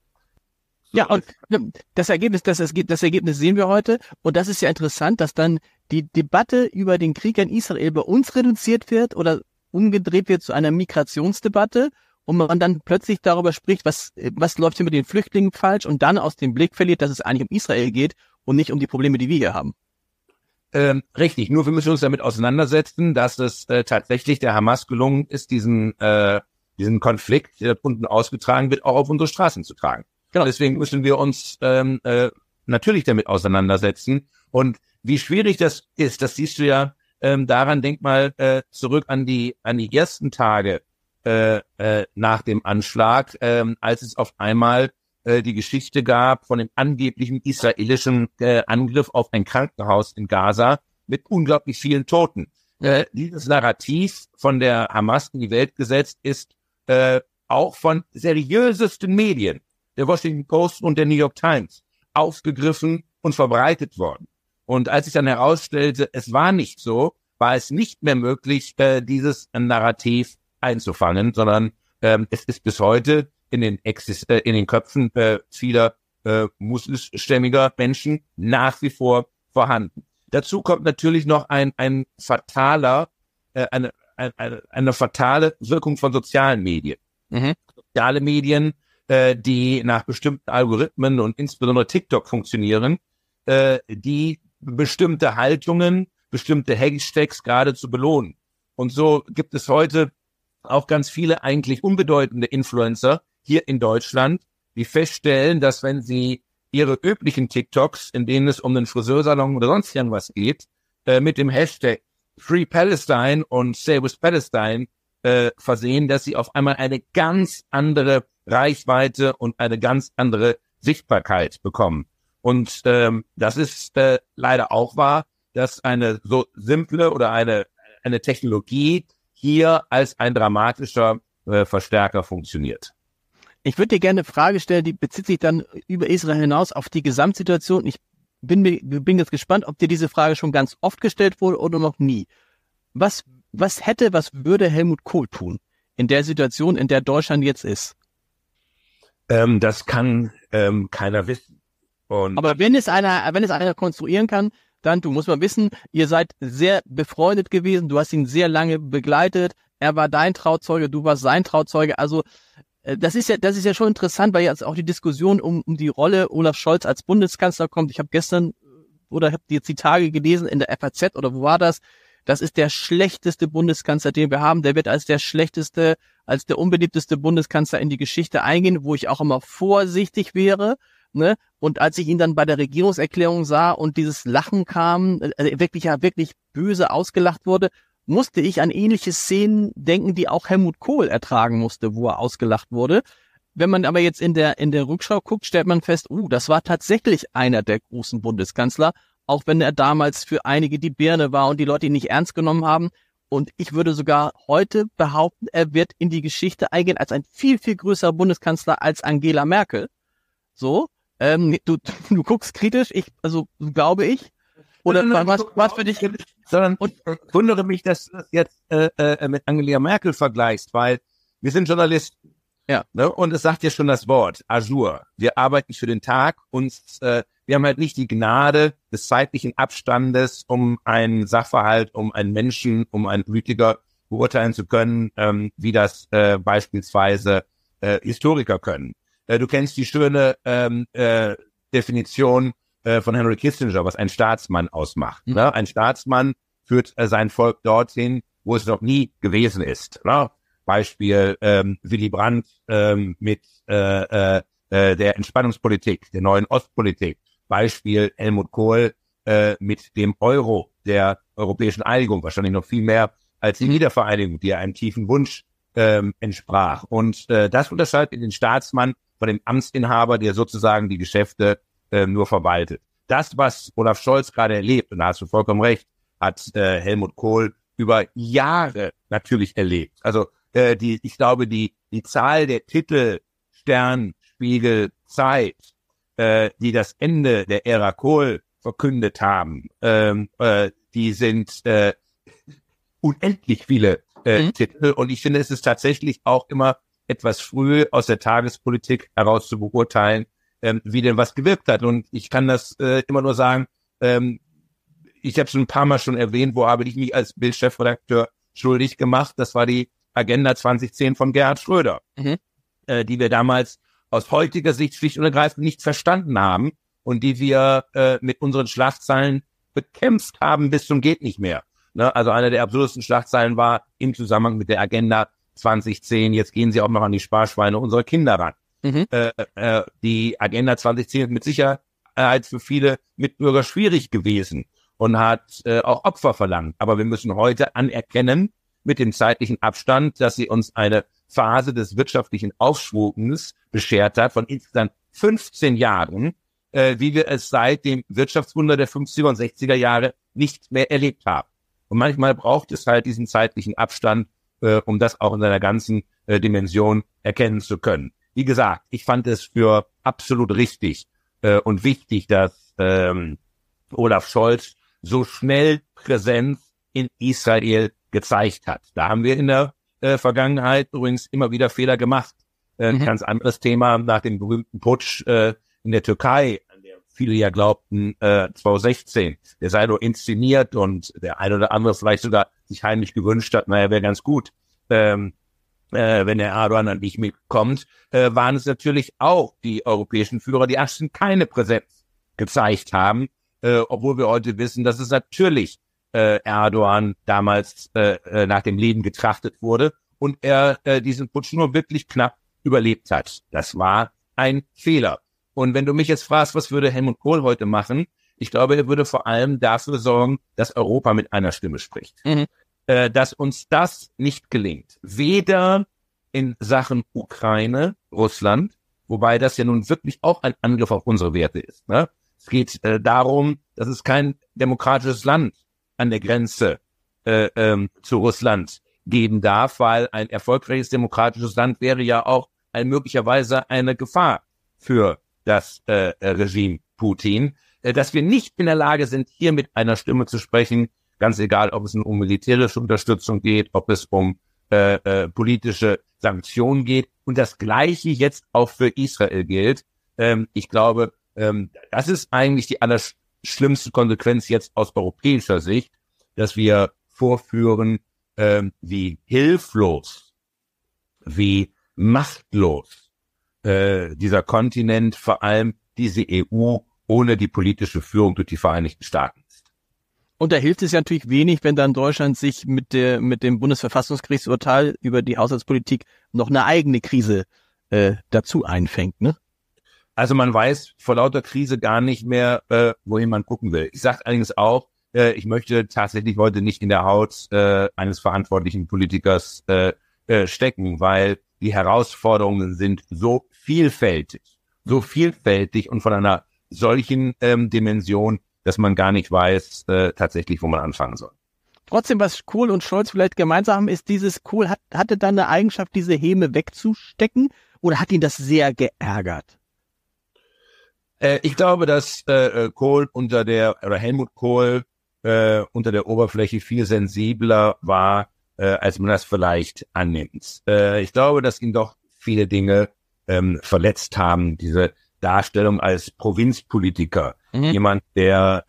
Ja, und das Ergebnis, das, das Ergebnis sehen wir heute. Und das ist ja interessant, dass dann die Debatte über den Krieg in Israel bei uns reduziert wird oder umgedreht wird zu einer Migrationsdebatte und man dann plötzlich darüber spricht, was, was läuft hier mit den Flüchtlingen falsch und dann aus dem Blick verliert, dass es eigentlich um Israel geht und nicht um die Probleme, die wir hier haben. Ähm, richtig, nur wir müssen uns damit auseinandersetzen, dass es äh, tatsächlich der Hamas gelungen ist, diesen, äh, diesen Konflikt, der unten ausgetragen wird, auch auf unsere Straßen zu tragen. Genau. Deswegen müssen wir uns ähm, äh, natürlich damit auseinandersetzen. Und wie schwierig das ist, das siehst du ja ähm, daran, denk mal äh, zurück an die, an die ersten Tage äh, äh, nach dem Anschlag, äh, als es auf einmal äh, die Geschichte gab von dem angeblichen israelischen äh, Angriff auf ein Krankenhaus in Gaza mit unglaublich vielen Toten. Äh, dieses Narrativ von der Hamas in die Welt gesetzt ist äh, auch von seriösesten Medien, der Washington Post und der New York Times, aufgegriffen und verbreitet worden. Und als sich dann herausstellte, es war nicht so, war es nicht mehr möglich, äh, dieses Narrativ einzufangen, sondern ähm, es ist bis heute in den, Exis äh, in den Köpfen äh, vieler äh, muslimstämmiger Menschen nach wie vor vorhanden. Dazu kommt natürlich noch ein, ein fataler, äh, eine, eine, eine fatale Wirkung von sozialen Medien. Mhm. Soziale Medien, äh, die nach bestimmten Algorithmen und insbesondere TikTok funktionieren, äh, die bestimmte Haltungen, bestimmte Hashtags geradezu belohnen. Und so gibt es heute auch ganz viele eigentlich unbedeutende Influencer, hier in Deutschland, die feststellen, dass wenn sie ihre üblichen TikToks, in denen es um den Friseursalon oder sonst irgendwas geht, äh, mit dem Hashtag Free Palestine und Stay with Palestine äh, versehen, dass sie auf einmal eine ganz andere Reichweite und eine ganz andere Sichtbarkeit bekommen. Und ähm, das ist äh, leider auch wahr, dass eine so simple oder eine, eine Technologie hier als ein dramatischer äh, Verstärker funktioniert. Ich würde dir gerne eine Frage stellen, die bezieht sich dann über Israel hinaus auf die Gesamtsituation. Ich bin, bin jetzt gespannt, ob dir diese Frage schon ganz oft gestellt wurde oder noch nie. Was, was hätte, was würde Helmut Kohl tun in der Situation, in der Deutschland jetzt ist? Ähm, das kann ähm, keiner wissen. Und Aber wenn es einer, wenn es einer konstruieren kann, dann, du musst mal wissen, ihr seid sehr befreundet gewesen, du hast ihn sehr lange begleitet, er war dein Trauzeuge, du warst sein Trauzeuge. Also äh, das ist ja, das ist ja schon interessant, weil jetzt auch die Diskussion um, um die Rolle Olaf Scholz als Bundeskanzler kommt. Ich habe gestern oder habe jetzt die Tage gelesen in der FAZ oder wo war das? Das ist der schlechteste Bundeskanzler, den wir haben. Der wird als der schlechteste, als der unbeliebteste Bundeskanzler in die Geschichte eingehen, wo ich auch immer vorsichtig wäre. Ne? Und als ich ihn dann bei der Regierungserklärung sah und dieses Lachen kam, äh, wirklich ja wirklich böse ausgelacht wurde, musste ich an ähnliche Szenen denken, die auch Helmut Kohl ertragen musste, wo er ausgelacht wurde. Wenn man aber jetzt in der, in der Rückschau guckt, stellt man fest, uh, das war tatsächlich einer der großen Bundeskanzler, auch wenn er damals für einige die Birne war und die Leute ihn nicht ernst genommen haben. Und ich würde sogar heute behaupten, er wird in die Geschichte eingehen als ein viel, viel größerer Bundeskanzler als Angela Merkel. So, ähm, du, du guckst kritisch, ich, also glaube ich. Oder was, was für dich? Sondern und wundere mich, dass du das jetzt äh, äh, mit Angela Merkel vergleichst, weil wir sind Journalisten. Ja. Ne? Und es sagt ja schon das Wort, Azur. Wir arbeiten für den Tag und äh, wir haben halt nicht die Gnade des zeitlichen Abstandes, um einen Sachverhalt, um einen Menschen, um einen Politiker beurteilen zu können, ähm, wie das äh, beispielsweise äh, Historiker können. Äh, du kennst die schöne ähm, äh, Definition äh, von Henry Kissinger, was ein Staatsmann ausmacht. Mhm. Ne? Ein Staatsmann führt äh, sein Volk dorthin, wo es noch nie gewesen ist. Ne? Beispiel ähm, Willy Brandt ähm, mit äh, äh, äh, der Entspannungspolitik, der neuen Ostpolitik. Beispiel Helmut Kohl äh, mit dem Euro, der europäischen Einigung, wahrscheinlich noch viel mehr als die Wiedervereinigung, die einem tiefen Wunsch ähm, entsprach. Und äh, das unterscheidet den Staatsmann von dem Amtsinhaber, der sozusagen die Geschäfte äh, nur verwaltet. Das, was Olaf Scholz gerade erlebt, und da hast du vollkommen recht, hat äh, Helmut Kohl über Jahre natürlich erlebt. Also äh, die, ich glaube, die, die Zahl der Titel Stern, Spiegel, Zeit, äh, die das Ende der Ära Kohl verkündet haben, ähm, äh, die sind äh, unendlich viele äh, mhm. Titel. Und ich finde, es ist tatsächlich auch immer etwas früh aus der Tagespolitik heraus zu beurteilen, ähm, wie denn was gewirkt hat. Und ich kann das äh, immer nur sagen, ähm, ich habe schon ein paar Mal schon erwähnt, wo habe ich mich als Bildchefredakteur schuldig gemacht. Das war die Agenda 2010 von Gerhard Schröder, mhm. äh, die wir damals aus heutiger Sicht schlicht und ergreifend nicht verstanden haben und die wir äh, mit unseren Schlagzeilen bekämpft haben bis zum geht nicht mehr. Ne? Also eine der absurdesten Schlagzeilen war im Zusammenhang mit der Agenda 2010, jetzt gehen sie auch noch an die Sparschweine unserer Kinder ran. Mhm. Äh, äh, die Agenda 2010 ist mit Sicherheit für viele Mitbürger schwierig gewesen und hat äh, auch Opfer verlangt. Aber wir müssen heute anerkennen, mit dem zeitlichen Abstand, dass sie uns eine Phase des wirtschaftlichen Aufschwungs beschert hat von insgesamt 15 Jahren, äh, wie wir es seit dem Wirtschaftswunder der 50er und 60er Jahre nicht mehr erlebt haben. Und manchmal braucht es halt diesen zeitlichen Abstand, äh, um das auch in seiner ganzen äh, Dimension erkennen zu können. Wie gesagt, ich fand es für absolut richtig äh, und wichtig, dass ähm, Olaf Scholz so schnell Präsenz in Israel gezeigt hat. Da haben wir in der äh, Vergangenheit übrigens immer wieder Fehler gemacht. Äh, mhm. Ganz anderes Thema nach dem berühmten Putsch äh, in der Türkei, an der viele ja glaubten, äh, 2016, der sei nur inszeniert und der eine oder andere vielleicht sogar sich heimlich gewünscht hat, naja, wäre ganz gut, ähm, äh, wenn der Erdogan dann nicht mitkommt, äh, waren es natürlich auch die europäischen Führer, die ersten keine Präsenz gezeigt haben, äh, obwohl wir heute wissen, dass es natürlich äh, Erdogan damals äh, äh, nach dem Leben getrachtet wurde und er äh, diesen Putsch nur wirklich knapp überlebt hat. Das war ein Fehler. Und wenn du mich jetzt fragst, was würde Helmut Kohl heute machen? Ich glaube, er würde vor allem dafür sorgen, dass Europa mit einer Stimme spricht. Mhm. Äh, dass uns das nicht gelingt. Weder in Sachen Ukraine, Russland, wobei das ja nun wirklich auch ein Angriff auf unsere Werte ist. Ne? Es geht äh, darum, dass es kein demokratisches Land an der Grenze äh, ähm, zu Russland geben darf, weil ein erfolgreiches demokratisches Land wäre ja auch ein, möglicherweise eine Gefahr für das äh, Regime Putin, äh, dass wir nicht in der Lage sind, hier mit einer Stimme zu sprechen, ganz egal, ob es um militärische Unterstützung geht, ob es um äh, äh, politische Sanktionen geht. Und das Gleiche jetzt auch für Israel gilt. Ähm, ich glaube, ähm, das ist eigentlich die aller schlimmste Konsequenz jetzt aus europäischer Sicht, dass wir vorführen, ähm, wie hilflos, wie machtlos äh, dieser Kontinent, vor allem diese EU, ohne die politische Führung durch die Vereinigten Staaten. Und da hilft es ja natürlich wenig, wenn dann Deutschland sich mit der mit dem Bundesverfassungsgerichtsurteil über die Haushaltspolitik noch eine eigene Krise äh, dazu einfängt, ne? Also man weiß vor lauter Krise gar nicht mehr, äh, wohin man gucken will. Ich sage allerdings auch, äh, ich möchte tatsächlich heute nicht in der Haut äh, eines verantwortlichen Politikers äh, äh, stecken, weil die Herausforderungen sind so vielfältig, so vielfältig und von einer solchen ähm, Dimension, dass man gar nicht weiß äh, tatsächlich, wo man anfangen soll. Trotzdem, was Kohl und Scholz vielleicht gemeinsam haben, ist dieses Kohl hat, hatte dann eine Eigenschaft, diese Häme wegzustecken oder hat ihn das sehr geärgert? Äh, ich glaube, dass äh, äh, Kohl unter der, oder Helmut Kohl äh, unter der Oberfläche viel sensibler war, äh, als man das vielleicht annimmt. Äh, ich glaube, dass ihn doch viele Dinge ähm, verletzt haben. Diese Darstellung als Provinzpolitiker, mhm. jemand, der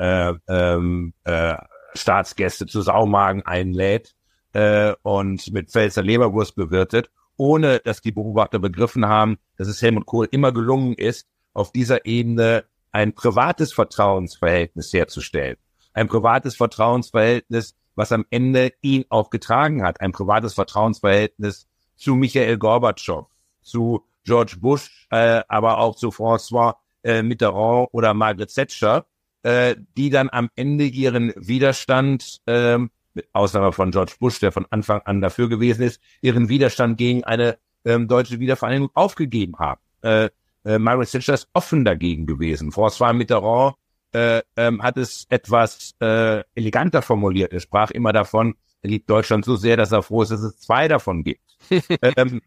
äh, ähm, äh, Staatsgäste zu Saumagen einlädt äh, und mit Pfälzer Leberwurst bewirtet, ohne dass die Beobachter begriffen haben, dass es Helmut Kohl immer gelungen ist, auf dieser Ebene ein privates Vertrauensverhältnis herzustellen. Ein privates Vertrauensverhältnis, was am Ende ihn auch getragen hat. Ein privates Vertrauensverhältnis zu Michael Gorbatschow, zu George Bush, äh, aber auch zu François äh, Mitterrand oder Margaret Thatcher, äh, die dann am Ende ihren Widerstand, äh, mit Ausnahme von George Bush, der von Anfang an dafür gewesen ist, ihren Widerstand gegen eine ähm, deutsche Wiedervereinigung aufgegeben haben. Äh, äh, Margaret Thatcher ist offen dagegen gewesen. François Mitterrand äh, ähm, hat es etwas äh, eleganter formuliert. Er sprach immer davon, er liebt Deutschland so sehr, dass er froh ist, dass es zwei davon gibt. ähm,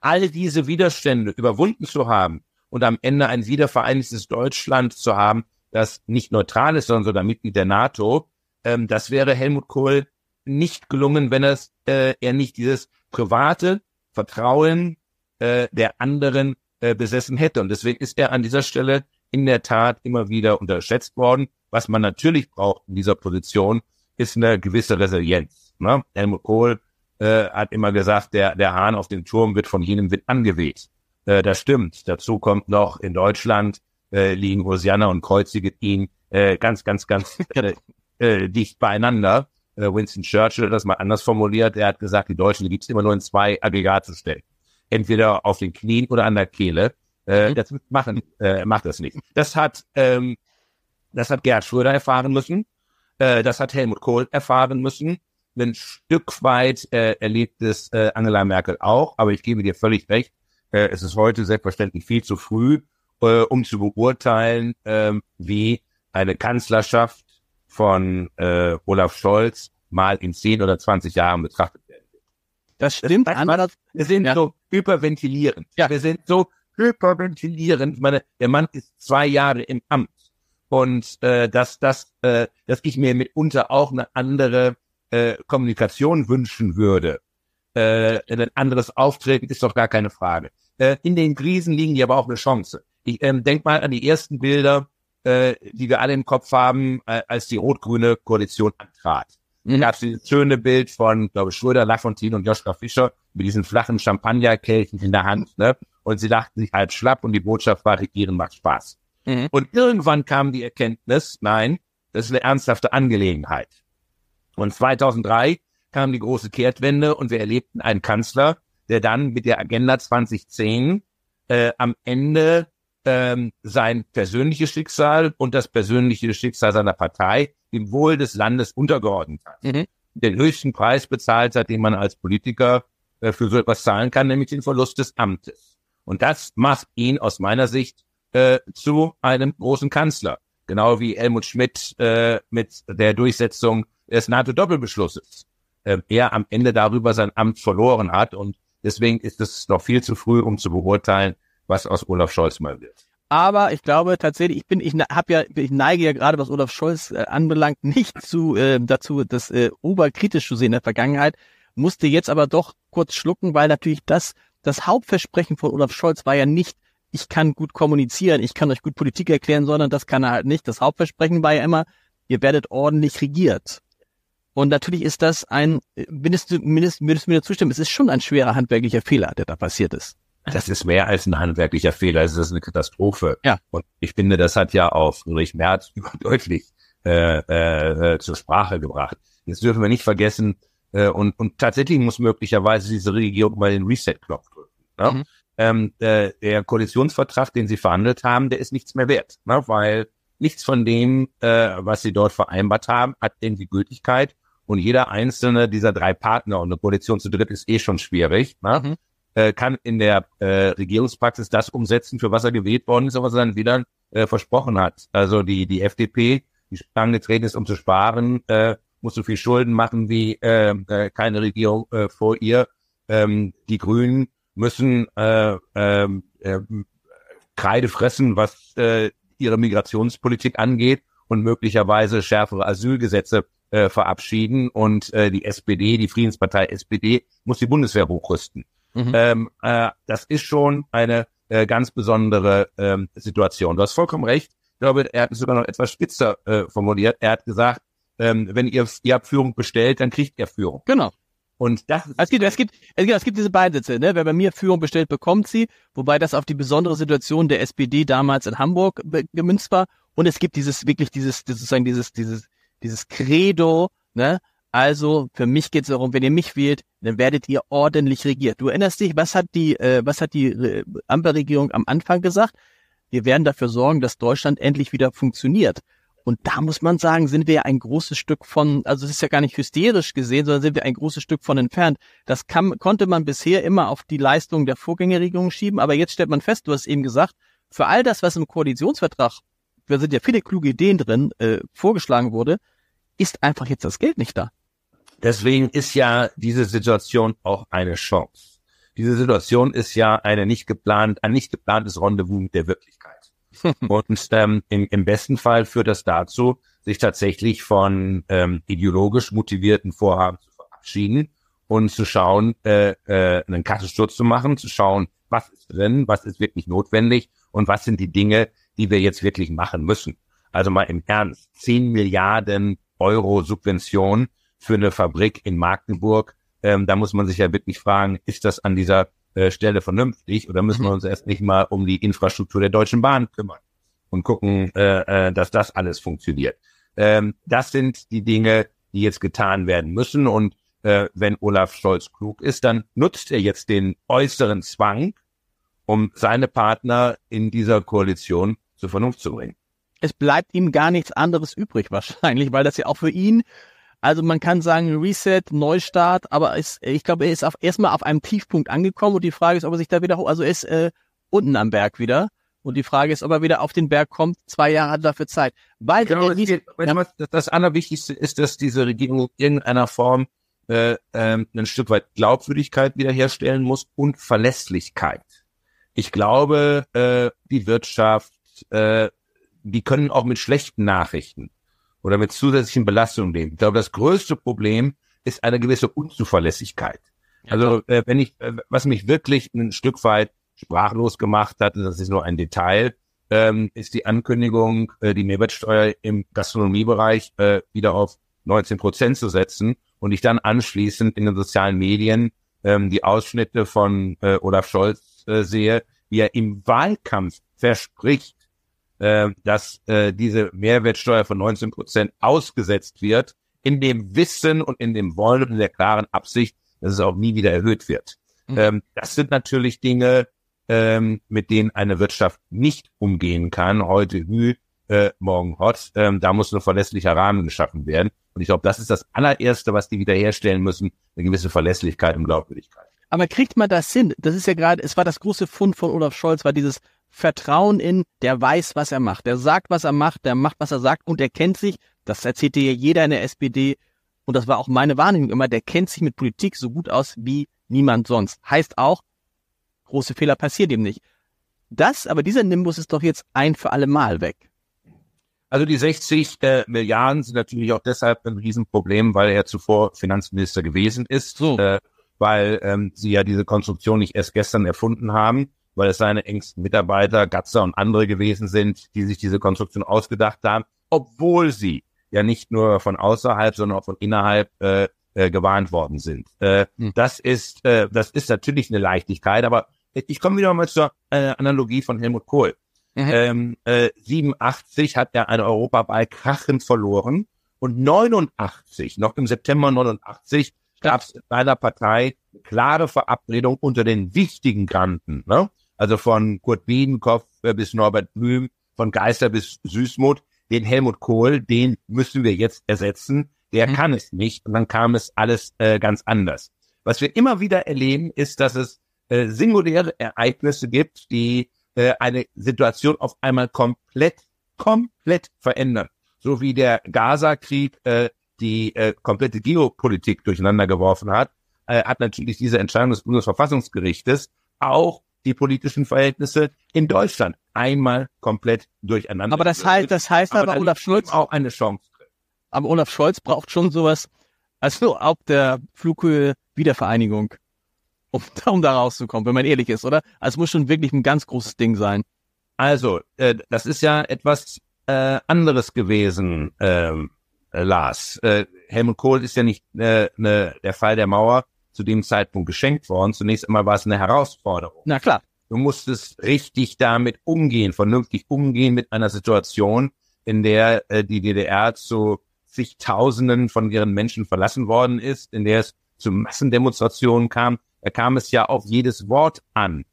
all diese Widerstände überwunden zu haben und am Ende ein wiedervereinigtes Deutschland zu haben, das nicht neutral ist, sondern sogar Mitglied der NATO, ähm, das wäre Helmut Kohl nicht gelungen, wenn es, äh, er nicht dieses private Vertrauen äh, der anderen äh, besessen hätte. Und deswegen ist er an dieser Stelle in der Tat immer wieder unterschätzt worden. Was man natürlich braucht in dieser Position, ist eine gewisse Resilienz. Ne? Helmut Kohl äh, hat immer gesagt, der, der Hahn auf dem Turm wird von jenem Wind angeweht. Äh, das stimmt. Dazu kommt noch in Deutschland äh, liegen Hosianna und Kreuzige ihn äh, ganz, ganz, ganz äh, äh, dicht beieinander. Äh, Winston Churchill hat das mal anders formuliert. Er hat gesagt, die Deutschen gibt es immer nur in zwei Aggregatzustellen. Entweder auf den Knien oder an der Kehle. Äh, mhm. Das machen, äh, macht das nicht. Das hat, ähm, das hat Gerhard Schröder erfahren müssen. Äh, das hat Helmut Kohl erfahren müssen. Ein Stück weit äh, erlebt es äh, Angela Merkel auch, aber ich gebe dir völlig recht. Äh, es ist heute selbstverständlich viel zu früh, äh, um zu beurteilen, äh, wie eine Kanzlerschaft von äh, Olaf Scholz mal in 10 oder 20 Jahren betrachtet. Das stimmt. Das, das, wir sind ja. so hyperventilierend. Ja. Wir sind so hyperventilierend. Ich meine, der Mann ist zwei Jahre im Amt. Und äh, dass, dass, äh, dass ich mir mitunter auch eine andere äh, Kommunikation wünschen würde. Äh, ein anderes Auftreten ist doch gar keine Frage. Äh, in den Krisen liegen die aber auch eine Chance. Ich ähm, denk mal an die ersten Bilder, äh, die wir alle im Kopf haben, äh, als die rot-grüne Koalition antrat. Mhm. gab es dieses schöne Bild von, glaube ich, Schröder, Lafontaine und Joschka Fischer mit diesen flachen Champagnerkelchen in der Hand. Ne? Und sie dachten sich halt schlapp und die Botschaft war, regieren macht Spaß. Mhm. Und irgendwann kam die Erkenntnis, nein, das ist eine ernsthafte Angelegenheit. Und 2003 kam die große Kehrtwende und wir erlebten einen Kanzler, der dann mit der Agenda 2010 äh, am Ende ähm, sein persönliches Schicksal und das persönliche Schicksal seiner Partei dem Wohl des Landes untergeordnet hat. Mhm. Den höchsten Preis bezahlt hat, den man als Politiker äh, für so etwas zahlen kann, nämlich den Verlust des Amtes. Und das macht ihn aus meiner Sicht äh, zu einem großen Kanzler. Genau wie Helmut Schmidt äh, mit der Durchsetzung des NATO-Doppelbeschlusses. Äh, er am Ende darüber sein Amt verloren hat. Und deswegen ist es noch viel zu früh, um zu beurteilen, was aus Olaf Scholz mal wird. Aber ich glaube tatsächlich, ich bin, ich habe ja, ich neige ja gerade, was Olaf Scholz äh, anbelangt, nicht zu äh, dazu, das äh, oberkritisch zu sehen in der Vergangenheit, musste jetzt aber doch kurz schlucken, weil natürlich das das Hauptversprechen von Olaf Scholz war ja nicht, ich kann gut kommunizieren, ich kann euch gut Politik erklären, sondern das kann er halt nicht. Das Hauptversprechen war ja immer, ihr werdet ordentlich regiert. Und natürlich ist das ein, würdest du, würdest, würdest du mir zustimmen, es ist schon ein schwerer handwerklicher Fehler, der da passiert ist. Das ist mehr als ein handwerklicher Fehler, es ist eine Katastrophe. Ja. Und ich finde, das hat ja auch Friedrich Merz überdeutlich äh, äh, zur Sprache gebracht. Jetzt dürfen wir nicht vergessen, äh, und, und tatsächlich muss möglicherweise diese Regierung mal den Reset-Knopf drücken. Ne? Mhm. Ähm, äh, der Koalitionsvertrag, den sie verhandelt haben, der ist nichts mehr wert, ne? weil nichts von dem, äh, was sie dort vereinbart haben, hat irgendwie Gültigkeit. Und jeder einzelne dieser drei Partner und eine Koalition zu dritt ist eh schon schwierig, ne? Mhm. Äh, kann in der äh, Regierungspraxis das umsetzen, für was er gewählt worden ist, was er dann wieder äh, versprochen hat. Also die, die FDP, die angetreten ist, um zu sparen, äh, muss so viel Schulden machen wie äh, äh, keine Regierung äh, vor ihr. Ähm, die Grünen müssen äh, äh, äh, Kreide fressen, was äh, ihre Migrationspolitik angeht und möglicherweise schärfere Asylgesetze äh, verabschieden. Und äh, die SPD, die Friedenspartei SPD, muss die Bundeswehr hochrüsten. Mhm. Ähm, äh, das ist schon eine äh, ganz besondere ähm, Situation. Du hast vollkommen recht. Ich glaube, er hat es sogar noch etwas spitzer äh, formuliert. Er hat gesagt, ähm, wenn ihr, ihr habt Führung bestellt, dann kriegt ihr Führung. Genau. Und das es gibt, es gibt, es gibt, es gibt diese beiden Sätze, ne? Wer bei mir Führung bestellt, bekommt sie, wobei das auf die besondere Situation der SPD damals in Hamburg gemünzt war. Und es gibt dieses, wirklich dieses, sozusagen dieses, dieses, dieses Credo, ne? Also für mich geht es darum, wenn ihr mich wählt, dann werdet ihr ordentlich regiert. Du erinnerst dich, was hat die, äh, was hat die äh, Ampelregierung am Anfang gesagt? Wir werden dafür sorgen, dass Deutschland endlich wieder funktioniert. Und da muss man sagen, sind wir ein großes Stück von, also es ist ja gar nicht hysterisch gesehen, sondern sind wir ein großes Stück von entfernt. Das kann, konnte man bisher immer auf die Leistung der Vorgängerregierung schieben, aber jetzt stellt man fest, du hast eben gesagt, für all das, was im Koalitionsvertrag, da sind ja viele kluge Ideen drin, äh, vorgeschlagen wurde, ist einfach jetzt das Geld nicht da. Deswegen ist ja diese Situation auch eine Chance. Diese Situation ist ja eine nicht geplant, ein nicht geplantes Rendezvous mit der Wirklichkeit. Und ähm, im, im besten Fall führt das dazu, sich tatsächlich von ähm, ideologisch motivierten Vorhaben zu verabschieden und zu schauen, äh, äh, einen Kassensturz zu machen, zu schauen, was ist drin, was ist wirklich notwendig und was sind die Dinge, die wir jetzt wirklich machen müssen. Also mal im Ernst, 10 Milliarden Euro Subvention für eine Fabrik in Magdeburg, ähm, da muss man sich ja wirklich fragen, ist das an dieser äh, Stelle vernünftig oder müssen wir mhm. uns erst nicht mal um die Infrastruktur der Deutschen Bahn kümmern und gucken, äh, äh, dass das alles funktioniert. Ähm, das sind die Dinge, die jetzt getan werden müssen und äh, wenn Olaf Scholz klug ist, dann nutzt er jetzt den äußeren Zwang, um seine Partner in dieser Koalition zur Vernunft zu bringen. Es bleibt ihm gar nichts anderes übrig wahrscheinlich, weil das ja auch für ihn also man kann sagen Reset, Neustart, aber es, ich glaube, er ist auf, erstmal auf einem Tiefpunkt angekommen und die Frage ist, ob er sich da wieder hoch, also er ist äh, unten am Berg wieder. Und die Frage ist, ob er wieder auf den Berg kommt. Zwei Jahre hat er dafür Zeit. Weil genau, er nicht, ja, das Allerwichtigste ist, dass diese Regierung in irgendeiner Form äh, ähm, ein Stück weit Glaubwürdigkeit wiederherstellen muss und Verlässlichkeit. Ich glaube, äh, die Wirtschaft, äh, die können auch mit schlechten Nachrichten oder mit zusätzlichen Belastungen leben. Ich glaube, das größte Problem ist eine gewisse Unzuverlässigkeit. Also äh, wenn ich, äh, was mich wirklich ein Stück weit sprachlos gemacht hat, das ist nur ein Detail, ähm, ist die Ankündigung, äh, die Mehrwertsteuer im Gastronomiebereich äh, wieder auf 19 Prozent zu setzen und ich dann anschließend in den sozialen Medien ähm, die Ausschnitte von äh, Olaf Scholz äh, sehe, wie er im Wahlkampf verspricht, äh, dass äh, diese Mehrwertsteuer von 19 Prozent ausgesetzt wird, in dem Wissen und in dem Wollen und in der klaren Absicht, dass es auch nie wieder erhöht wird. Mhm. Ähm, das sind natürlich Dinge, ähm, mit denen eine Wirtschaft nicht umgehen kann. Heute Hü, äh, morgen Hot. Ähm, da muss ein verlässlicher Rahmen geschaffen werden. Und ich glaube, das ist das allererste, was die wiederherstellen müssen, eine gewisse Verlässlichkeit und Glaubwürdigkeit. Aber kriegt man das hin? Das ist ja gerade, es war das große Fund von Olaf Scholz, war dieses Vertrauen in, der weiß, was er macht. Der sagt, was er macht, der macht, was er sagt und er kennt sich, das erzählt dir jeder in der SPD und das war auch meine Wahrnehmung immer, der kennt sich mit Politik so gut aus wie niemand sonst. Heißt auch, große Fehler passieren ihm nicht. Das, aber dieser Nimbus ist doch jetzt ein für alle Mal weg. Also die 60 äh, Milliarden sind natürlich auch deshalb ein Riesenproblem, weil er zuvor Finanzminister gewesen ist, so. äh, weil ähm, sie ja diese Konstruktion nicht erst gestern erfunden haben weil es seine engsten Mitarbeiter, Gatzer und andere gewesen sind, die sich diese Konstruktion ausgedacht haben, obwohl sie ja nicht nur von außerhalb, sondern auch von innerhalb äh, äh, gewarnt worden sind. Äh, hm. Das ist äh, das ist natürlich eine Leichtigkeit, aber ich komme wieder mal zur äh, Analogie von Helmut Kohl. Mhm. Ähm, äh, 87 hat er eine Europaball krachend verloren und 89, noch im September 89, gab es in seiner Partei klare Verabredung unter den wichtigen Kanten. Ne? Also von Kurt Biedenkopf bis Norbert Blüm, von Geister bis Süßmuth, den Helmut Kohl, den müssen wir jetzt ersetzen. Der mhm. kann es nicht. Und dann kam es alles äh, ganz anders. Was wir immer wieder erleben, ist, dass es äh, singuläre Ereignisse gibt, die äh, eine Situation auf einmal komplett, komplett verändern. So wie der Gaza-Krieg äh, die äh, komplette Geopolitik durcheinander geworfen hat, äh, hat natürlich diese Entscheidung des Bundesverfassungsgerichtes auch die politischen Verhältnisse in Deutschland einmal komplett durcheinander. Aber das heißt, das heißt aber, aber Olaf Scholz auch eine Chance. Aber Olaf Scholz braucht schon sowas, also auf der Flughöhe Wiedervereinigung, um, um da rauszukommen, wenn man ehrlich ist, oder? Also es muss schon wirklich ein ganz großes Ding sein. Also, äh, das ist ja etwas äh, anderes gewesen, ähm, äh, Lars. Äh, Helmut Kohl ist ja nicht äh, ne, der Fall der Mauer, zu dem Zeitpunkt geschenkt worden. Zunächst einmal war es eine Herausforderung. Na klar. Du musstest richtig damit umgehen, vernünftig umgehen mit einer Situation, in der äh, die DDR zu zigtausenden von ihren Menschen verlassen worden ist, in der es zu Massendemonstrationen kam, da kam es ja auf jedes Wort an,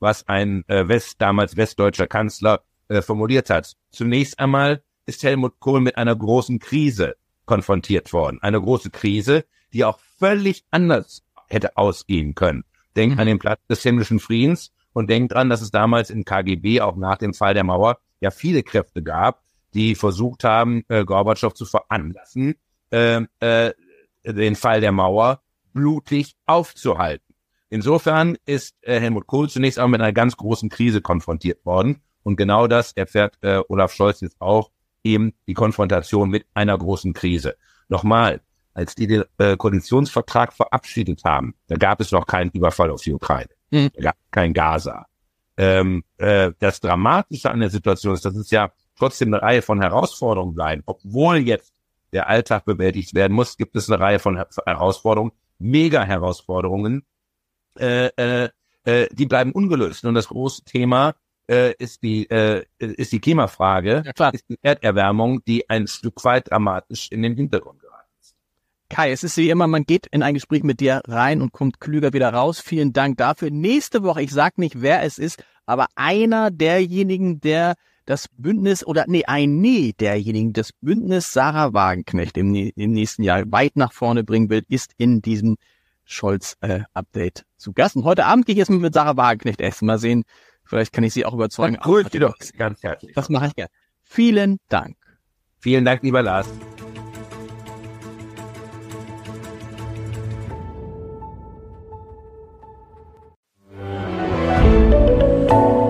was ein äh, West, damals westdeutscher Kanzler äh, formuliert hat. Zunächst einmal ist Helmut Kohl mit einer großen Krise konfrontiert worden. Eine große Krise, die auch völlig anders hätte ausgehen können. Denkt mhm. an den Platz des himmlischen Friedens und denkt dran, dass es damals in KGB auch nach dem Fall der Mauer ja viele Kräfte gab, die versucht haben, äh, Gorbatschow zu veranlassen, äh, äh, den Fall der Mauer blutig aufzuhalten. Insofern ist äh, Helmut Kohl zunächst auch mit einer ganz großen Krise konfrontiert worden. Und genau das erfährt äh, Olaf Scholz jetzt auch, eben die Konfrontation mit einer großen Krise. Nochmal, als die den äh, Koalitionsvertrag verabschiedet haben, da gab es noch keinen Überfall auf die Ukraine. Mhm. Da gab kein Gaza. Ähm, äh, das Dramatische an der Situation ist, dass es ja trotzdem eine Reihe von Herausforderungen bleiben. Obwohl jetzt der Alltag bewältigt werden muss, gibt es eine Reihe von Herausforderungen, Mega-Herausforderungen, äh, äh, äh, die bleiben ungelöst. Und das große Thema äh, ist die äh, ist die Klimafrage, ja, ist die Erderwärmung, die ein Stück weit dramatisch in den Hintergrund. Kai, es ist wie immer, man geht in ein Gespräch mit dir rein und kommt klüger wieder raus. Vielen Dank dafür. Nächste Woche, ich sag nicht, wer es ist, aber einer derjenigen, der das Bündnis oder nee, ein Nee derjenigen, das Bündnis Sarah Wagenknecht im, im nächsten Jahr weit nach vorne bringen will, ist in diesem Scholz-Update äh, zu Gast. Und heute Abend gehe ich jetzt mit Sarah Wagenknecht essen. Mal sehen, vielleicht kann ich sie auch überzeugen. Ja, cool, doch, ganz herzlich. Das mache ich gerne. Vielen Dank. Vielen Dank, lieber Lars.